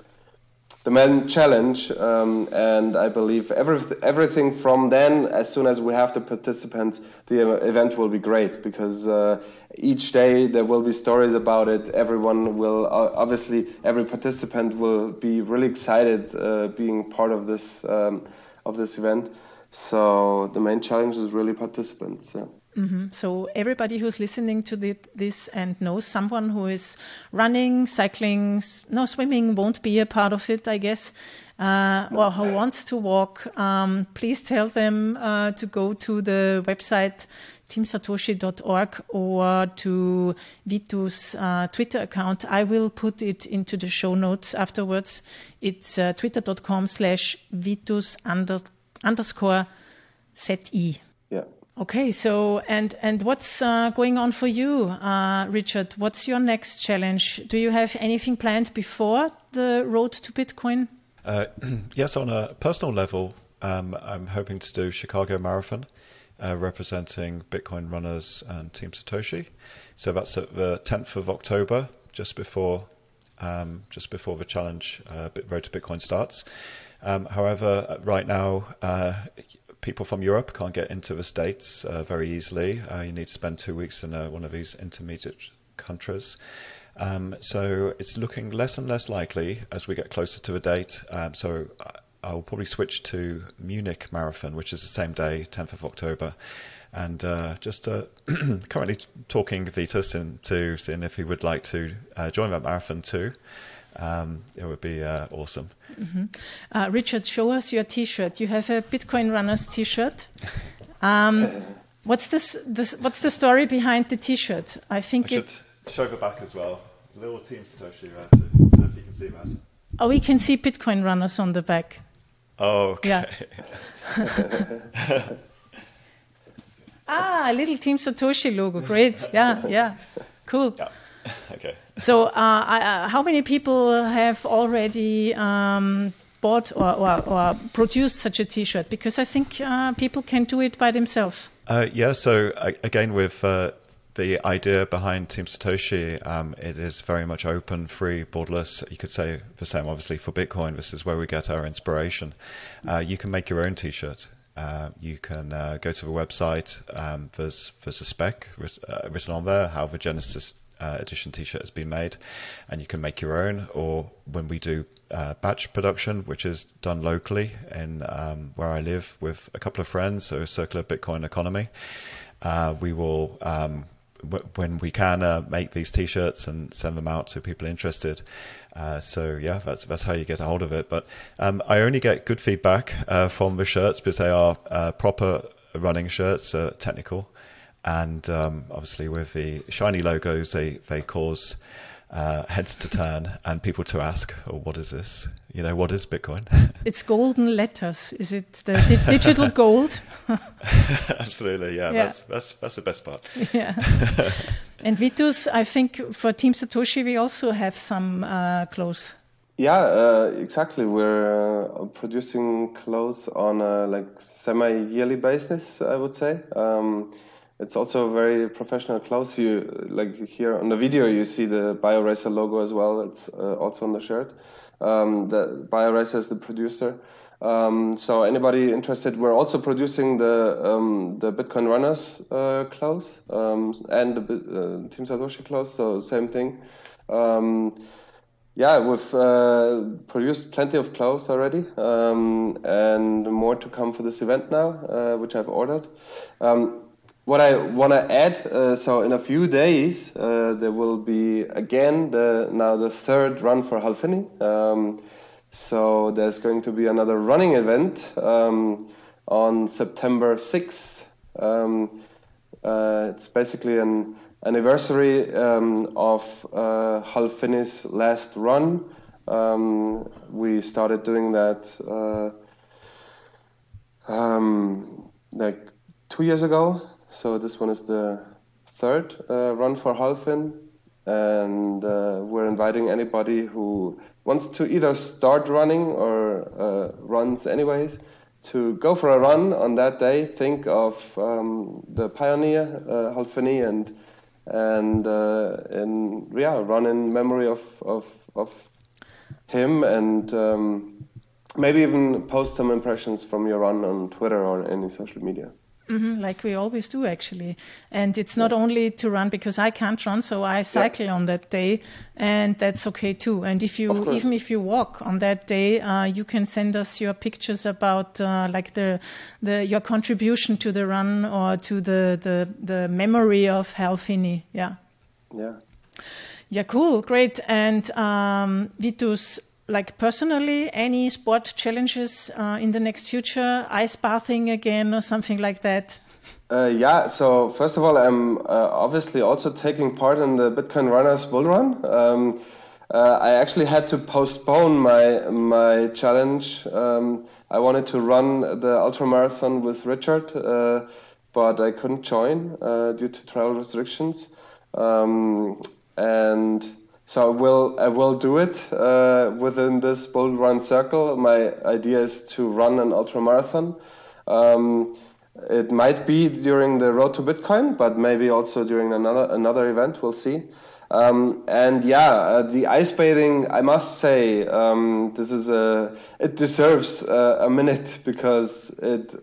the main challenge. Um, and I believe every, everything from then, as soon as we have the participants, the event will be great because uh, each day there will be stories about it. Everyone will, obviously, every participant will be really excited uh, being part of this um, of this event. So the main challenge is really participants. Yeah. Mm-hmm. So everybody who's listening to the, this and knows someone who is running, cycling, no swimming won't be a part of it, I guess, uh, or who wants to walk, um, please tell them uh, to go to the website teamsatoshi.org or to Vitus' uh, Twitter account. I will put it into the show notes afterwards. It's uh, twitter.com slash Vitus under, underscore ZE. Yeah. Okay, so and and what's uh, going on for you, uh, Richard? What's your next challenge? Do you have anything planned before the road to Bitcoin? Uh, yes, on a personal level, um, I'm hoping to do Chicago Marathon, uh, representing Bitcoin runners and Team Satoshi. So that's at the 10th of October, just before um, just before the challenge uh, Road to Bitcoin starts. Um, however, right now, uh, people from Europe can't get into the States uh, very easily. Uh, you need to spend two weeks in uh, one of these intermediate countries. Um, so it's looking less and less likely as we get closer to the date. Um, so I will probably switch to Munich Marathon, which is the same day, 10th of October. And uh, just uh, currently talking Vitus into seeing if he would like to uh, join that marathon too. Um, it would be awesome. Mm-hmm. Uh, Richard, show us your T-shirt. You have a Bitcoin Runners T-shirt. Um, what's this, this? What's the story behind the T-shirt? I think I it. show the back as well. Little Team Satoshi. Right? I don't know if you can see that. Oh, we can see Bitcoin Runners on the back. Oh, okay. Yeah. ah, a little Team Satoshi logo. Great. Yeah, yeah. Cool. Yeah. okay. So, uh, uh, how many people have already um, bought or, or, or, produced such a T-shirt? Because I think uh, people can do it by themselves. Uh, yeah. So again, with uh, the idea behind Team Satoshi, um, it is very much open, free, borderless. You could say the same, obviously, for Bitcoin. This is where we get our inspiration. Uh, you can make your own T-shirt. Uh, you can uh, go to the website. Um, there's there's a spec writ- uh, written on there how the Genesis uh, edition T-shirt has been made, and you can make your own. Or when we do uh, batch production, which is done locally in um, where I live with a couple of friends, so Circular Bitcoin Economy, we will. Um, when we can uh, make these t-shirts and send them out to people interested. Uh, so yeah, that's that's how you get a hold of it. But um, I only get good feedback uh, from the shirts because they are uh, proper running shirts, uh, technical, and um, obviously with the shiny logos, they they cause uh, heads to turn and people to ask, "Oh, what is this? You know, what is Bitcoin?" it's golden letters. Is it the di- digital gold? Absolutely, yeah, yeah. That's, that's that's the best part. Yeah. and Vitus, I think for Team Satoshi, we also have some uh, clothes. Yeah, uh, exactly. We're uh, producing clothes on a like semi-yearly basis, I would say. Um, it's also very professional clothes. You like here on the video, you see the BioRacer logo as well. It's uh, also on the shirt. Um, the BioRacer is the producer. Um, so anybody interested, we're also producing the um, the Bitcoin Runners uh, clothes um, and the uh, Team Satoshi clothes. So same thing. Um, yeah, we've uh, produced plenty of clothes already, um, and more to come for this event now, uh, which I've ordered. What I want to add, uh, so in a few days uh, there will be again the now the third run for Hal Finney. Um, so there's going to be another running event um, on September 6th. Um, uh, it's basically an anniversary um, of uh, Hal Finney's last run. Um, we started doing that uh, um, like two years ago so this one is the third uh, run for Halfin, and uh, we're inviting anybody who wants to either start running or uh, runs anyways to go for a run on that day. Think of um, the pioneer uh, Hal Finney and and uh, and yeah, run in memory of of of him and. Um, maybe even post some impressions from your run on Twitter or any social media. Mm-hmm, like we always do, actually. And it's not only to run because I can't run, so I cycle yeah. on that day, and that's okay too. And if you, even if you walk on that day, uh, you can send us your pictures about uh, like the, the your contribution to the run or to the the, the memory of Hal Finney. Yeah. Yeah. Yeah, cool, great. And um, Vitus, like personally, any sport challenges uh, in the next future? Ice bathing again or something like that? Uh, yeah, so first of all, I'm uh, obviously also taking part in the Bitcoin Runners Bull Run. Um, uh, I actually had to postpone my my challenge. Um, I wanted to run the ultra marathon with Richard, uh, but I couldn't join uh, due to travel restrictions. Um, and so I will I will do it uh, within this Bull Run circle. My idea is to run an ultra marathon. Um, it might be during the Road to Bitcoin, but maybe also during another another event. We'll see. Um, and yeah, uh, the ice bathing. I must say, um, this is a it deserves uh, a minute because it,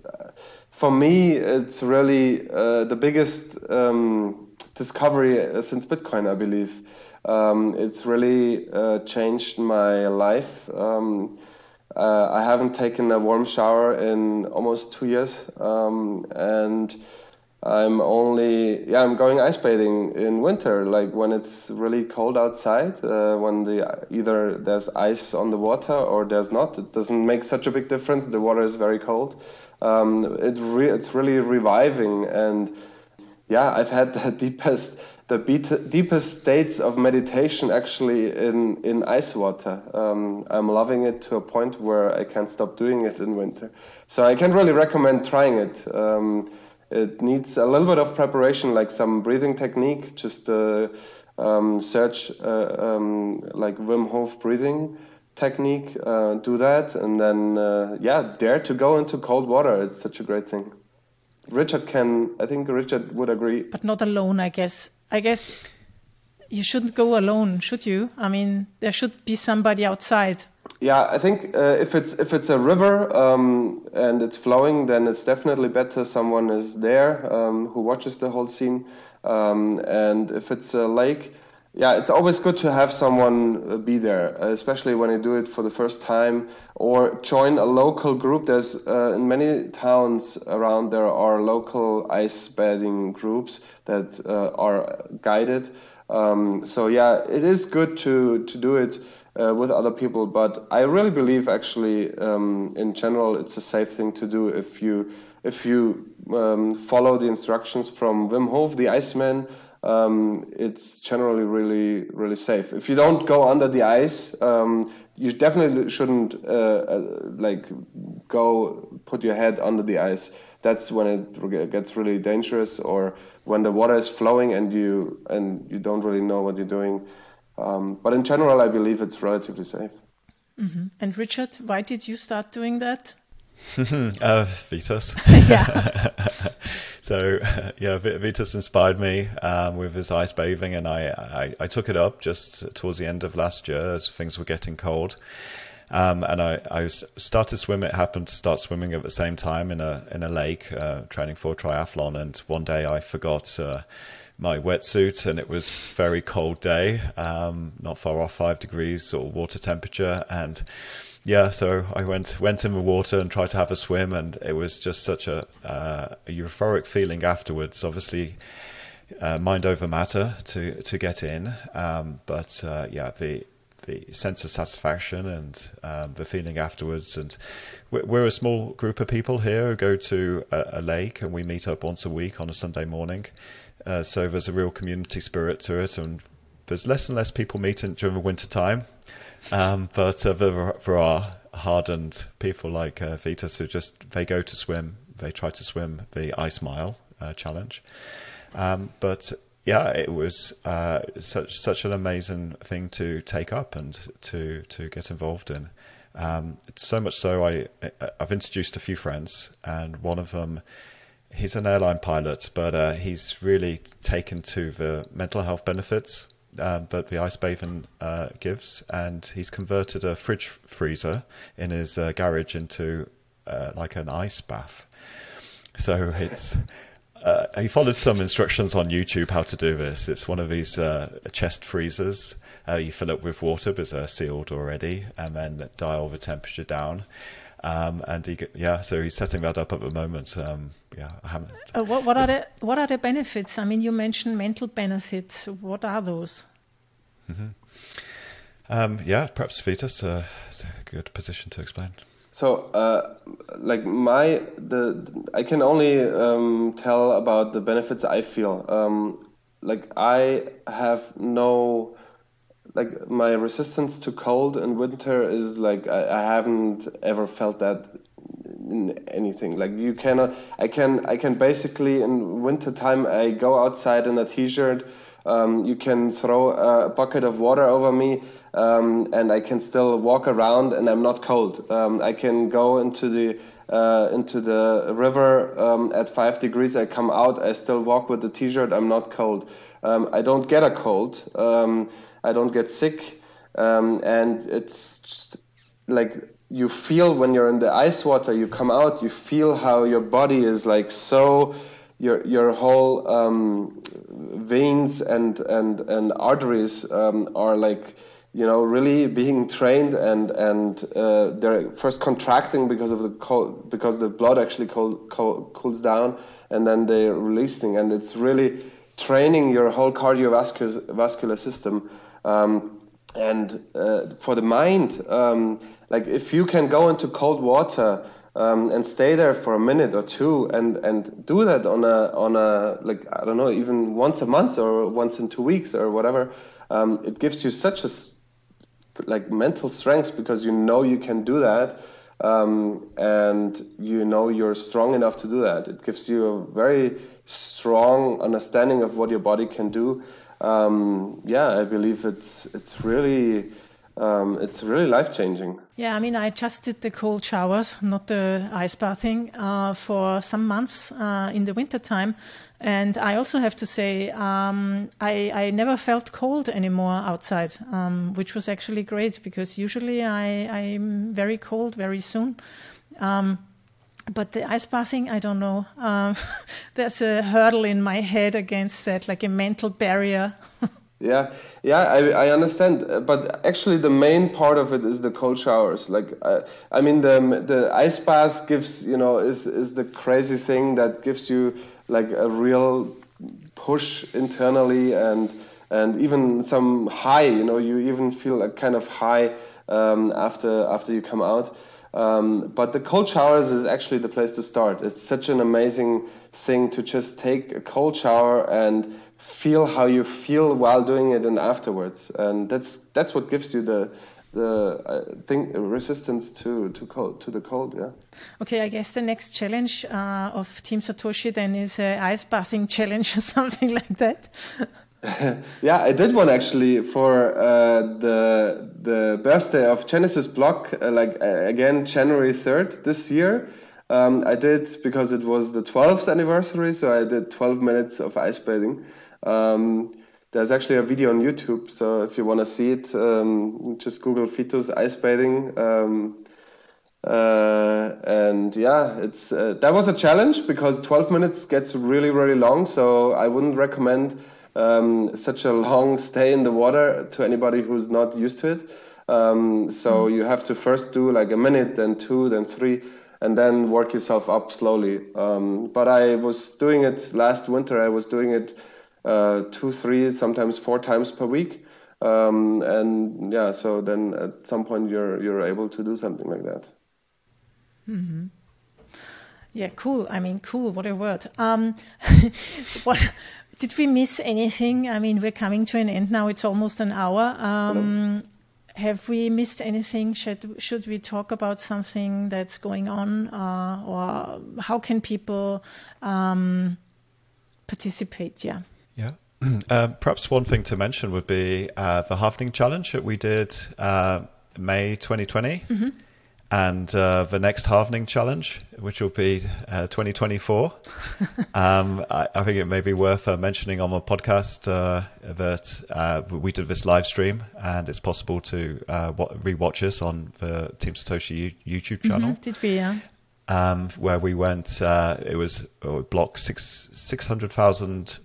for me, it's really uh, the biggest um, discovery since Bitcoin, I believe. Um, it's really uh, changed my life. Um, uh, I haven't taken a warm shower in almost two years, um, and I'm only yeah I'm going ice bathing in winter, like when it's really cold outside. Uh, when the either there's ice on the water or there's not, it doesn't make such a big difference. The water is very cold. Um, it re- it's really reviving, and yeah, I've had the deepest the deepest states of meditation actually in, in ice water. Um, I'm loving it to a point where I can't stop doing it in winter. So I can really recommend trying it. Um, it needs a little bit of preparation, like some breathing technique, just uh, um, search uh, um, like Wim Hof breathing technique, uh, do that, and then uh, yeah, dare to go into cold water. It's such a great thing. Richard can, I think Richard would agree. But not alone, I guess. I guess you shouldn't go alone, should you? I mean, there should be somebody outside. Yeah, I think uh, if it's if it's a river um, and it's flowing, then it's definitely better someone is there um, who watches the whole scene. Um, and if it's a lake, yeah, it's always good to have someone uh, be there, especially when you do it for the first time, or join a local group. There's uh, in many towns around there are local ice bathing groups that uh, are guided. Um, so yeah, it is good to to do it uh, with other people, but I really believe actually um, in general it's a safe thing to do if you if you um, follow the instructions from Wim Hof, the Iceman um, it's generally really really safe. If you don't go under the ice, um, you definitely shouldn't uh, uh, like go put your head under the ice. That's when it gets really dangerous, or when the water is flowing and you and you don't really know what you're doing. Um, but in general, I believe it's relatively safe. Mm-hmm. And Richard, why did you start doing that? uh, Vitus. yeah. so yeah, Vitus inspired me um, with his ice bathing, and I, I, I took it up just towards the end of last year as things were getting cold. Um, and I, I started swimming. It happened to start swimming at the same time in a in a lake, uh, training for a triathlon. And one day I forgot uh, my wetsuit, and it was very cold day, um, not far off five degrees or water temperature, and yeah, so I went went in the water and tried to have a swim, and it was just such a, uh, a euphoric feeling afterwards. Obviously, uh, mind over matter to to get in, um, but uh, yeah, the the sense of satisfaction and um, the feeling afterwards. And we're, a small group of people here who go to a, a, lake, and we meet up once a week on a Sunday morning. Uh, so there's a real community spirit to it, and there's less and less people meeting during the winter time. Um, but uh, there, there, are hardened people like uh, Vitus who just they go to swim, they try to swim the ice mile uh, challenge. Um, but yeah, it was uh, such such an amazing thing to take up and to to get involved in. Um, so much so, I I've introduced a few friends, and one of them he's an airline pilot, but uh, he's really taken to the mental health benefits uh, that the ice bathing uh, gives, and he's converted a fridge freezer in his uh, garage into uh, like an ice bath. So it's uh, he followed some instructions on YouTube how to do this. It's one of these uh, chest freezers. you fill it with water, but it's sealed already, and then dial the temperature down. Um, and he, yeah, so he's setting that up at the moment. Um, yeah, I haven't. Uh, what, what are the what are the benefits? I mean, you mentioned mental benefits. What are those? Mm-hmm. Um, yeah, perhaps Vitus uh, is a good position to explain. So, uh, like my the I can only um, tell about the benefits I feel. Um, like I have no like my resistance to cold in winter is like I, I haven't ever felt that in anything. Like you cannot i can i can basically in winter time i go outside in a t-shirt. Um, you can throw a bucket of water over me um, and i can still walk around and i'm not cold. Um, i can go into the uh, into the river um, at five degrees. I come out i still walk with the t-shirt. I'm not cold. Um, i don't get a cold. Um, I don't get sick, um, and it's just like you feel when you're in the ice water. You come out, you feel how your body is like so. Your your whole um, veins and and and arteries um, are like you know really being trained and and uh, they're first contracting because of the cold because the blood actually cools down and then they're releasing and it's really training your whole cardiovascular vascular system um, and uh, for the mind, um, like if you can go into cold water um, and stay there for a minute or two and, and do that on a on a like I don't know even once a month or once in two weeks or whatever, um, it gives you such a like mental strength because you know you can do that um, and you know you're strong enough to do that. It gives you a very strong understanding of what your body can do, um, yeah, I believe it's it's really um, it's really life changing. Yeah, I mean, I just did the cold showers, not the ice bathing, uh, for some months uh, in the winter time. And I also have to say, um, I, I, never felt cold anymore outside, um, which was actually great because usually I, I'm very cold very soon. Um, but the ice bathing, I don't know. Um, there's a hurdle in my head against that, like a mental barrier. Yeah, yeah, I, I understand, but actually the main part of it is the cold showers. Like, I, I mean, the the ice bath gives you know is is the crazy thing that gives you like a real push internally and and even some high. You know, you even feel a kind of high um, after after you come out. Um, but the cold showers is actually the place to start. It's such an amazing thing to just take a cold shower and feel how you feel while doing it and afterwards. And that's that's what gives you the the uh, thing resistance to to cold to the cold yeah. Okay i guess the next challenge uh, of team satoshi then is a ice bathing challenge or something like that yeah i did one actually for uh, the the birthday of genesis block uh, like again january 3rd this year um, i did because it was the 12th anniversary so i did 12 minutes of ice bathing um, there's actually a video on YouTube, so if you want to see it, um, just Google Vitus ice bathing. Um, uh, and yeah, it's uh, that was a challenge because 12 minutes gets really really long. So I wouldn't recommend um, such a long stay in the water to anybody who's not used to it. Um, so mm. you have to first do like a minute, then two, then three, and then work yourself up slowly. Um, but I was doing it last winter. I was doing it uh, two, three, sometimes four times per week. Um, and yeah, so then at some point you're you're able to do something like that. Mm-hmm. Yeah, cool. I mean, cool. What a word. Um, what did we miss anything? I mean, we're coming to an end now. It's almost an hour. Um, have we missed anything? Should should we talk about something that's going on, uh, or how can people um, participate? Yeah. Yeah. Uh, perhaps one thing to mention would be uh, the Halvening Challenge that we did uh, May 2020, mm-hmm. And uh, the next Halvening Challenge, which will be uh, 2024. um, I, I, think it may be worth uh, mentioning on the podcast that we did this live stream, and it's possible to rewatch us on the Team Satoshi YouTube mm-hmm. channel. Mm-hmm. Did we? Yeah. Um, where we went, it was block six six hundred thousand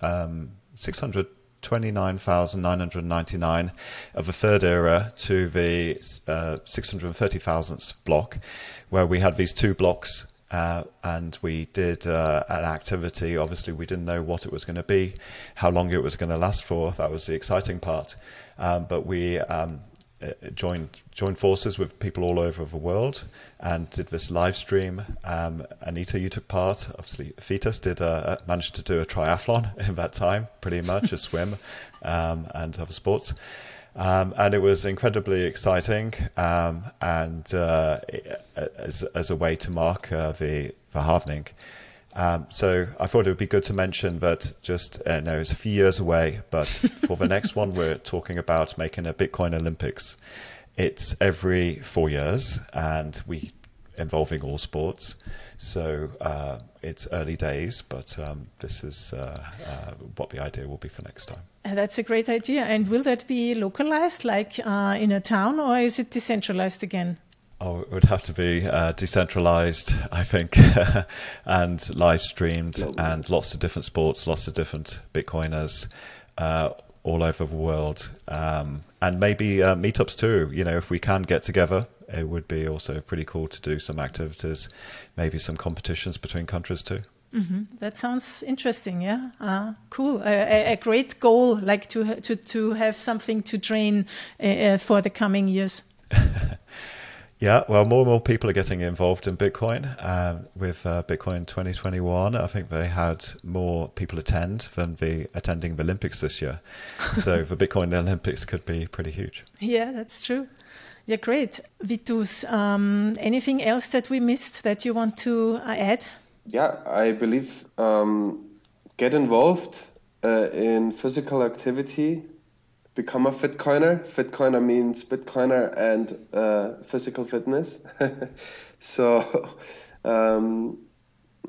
um, 629,999 of the third era to the uh, 630,000th block, where we had these two blocks uh, and we did uh, an activity. Obviously, we didn't know what it was going to be, how long it was going to last for. That was the exciting part. Um, but we um, joined joined forces with people all over the world and did this live stream. Um, Anita, you took part. Obviously, Vitus did uh, managed to do a triathlon in that time, pretty much a swim um, and other sports. Um, and it was incredibly exciting, um, and uh, as, as a way to mark uh, the the halvening. Um, so I thought it would be good to mention that just uh, no, it's a few years away, but for the next one, we're talking about making a Bitcoin Olympics. It's every four years, and we involving all sports. So uh, it's early days, but um, this is uh, uh what the idea will be for next time. That's a great idea. And will that be localized, like uh, in a town, or is it decentralized again? Oh, it would have to be uh, decentralized, I think, and live streamed, and lots of different sports, lots of different Bitcoiners uh, all over the world, um, and maybe uh, meetups too. You know, if we can get together, it would be also pretty cool to do some activities, maybe some competitions between countries too. Mm-hmm. That sounds interesting. Yeah, uh, cool. a, a, great goal, like to to to have something to train uh, uh, for the coming years. Yeah, well, more and more people are getting involved in Bitcoin. Um, with uh, Bitcoin 2021, I think they had more people attend than the attending the Olympics this year. so the Bitcoin Olympics could be pretty huge. Yeah, that's true. Yeah, great. Vitus, um, anything else that we missed that you want to uh, add? yeah, I believe um, get involved uh, in physical activity, become a Fitcoiner. Fitcoiner means Bitcoiner and uh, physical fitness. so um,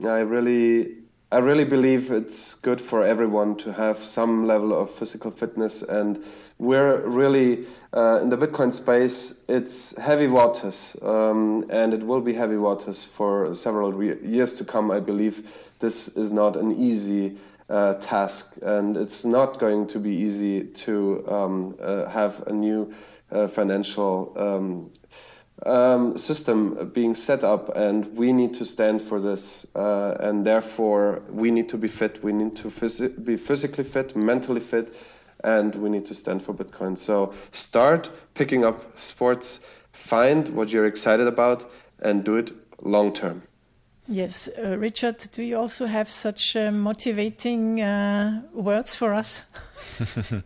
I really I really believe it's good for everyone to have some level of physical fitness, and we're really uh, in the Bitcoin space. It's heavy waters, um, and it will be heavy waters for several years to come. I believe this is not an easy uh, task, and it's not going to be easy to um, uh, have a new uh, financial um, um, system being set up, and we need to stand for this. Uh, and therefore, we need to be fit. We need to phys- be physically fit, mentally fit, and we need to stand for Bitcoin. So start picking up sports, find what you're excited about, and do it long term. Yes, uh, Richard, do you also have such uh, motivating uh, words for us?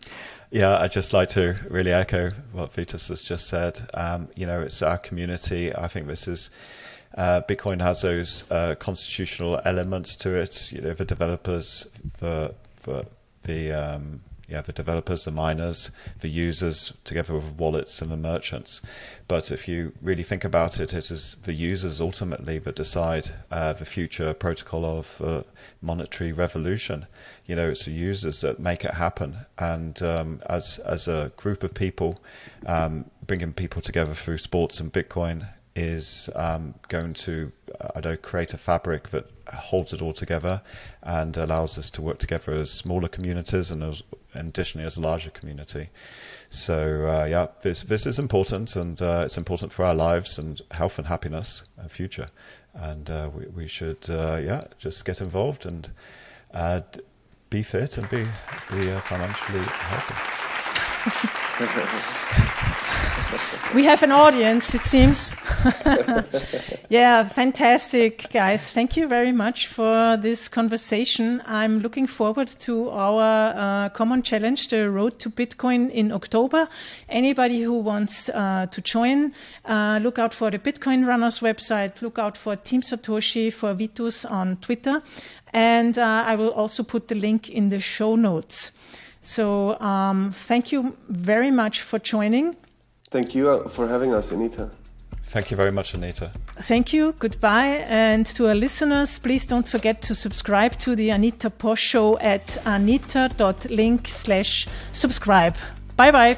Yeah, I'd just like to really echo what Vitus has just said. Um, you know, it's our community. I think this is. Uh, Bitcoin has those uh, constitutional elements to it. You know, the developers, the the um, yeah, the developers, the miners, the users, together with wallets and the merchants. But if you really think about it, it is the users ultimately that decide uh, the future protocol of uh, monetary revolution. You know, it's the users that make it happen. And um, as as a group of people, um, bringing people together through sports and Bitcoin is um, going to, I know, create a fabric that holds it all together and allows us to work together as smaller communities and as, additionally as a larger community. So uh, yeah, this this is important, and uh, it's important for our lives and health and happiness, and future, and uh, we we should uh, yeah just get involved and uh, be fit and be be uh, financially healthy. we have an audience, it seems. yeah, fantastic, guys. Thank you very much for this conversation. I'm looking forward to our uh, common challenge, the Road to Bitcoin in October. Anybody who wants uh, to join, uh, look out for the Bitcoin Runners website, look out for Team Satoshi, for Vitus on Twitter. And uh, I will also put the link in the show notes. So um, thank you very much for joining. Thank you uh, for having us, Anita. Thank you very much, Anita. Thank you. Goodbye. And to our listeners, please don't forget to subscribe to the Anita Posch Show at anita.link slash subscribe. Bye bye.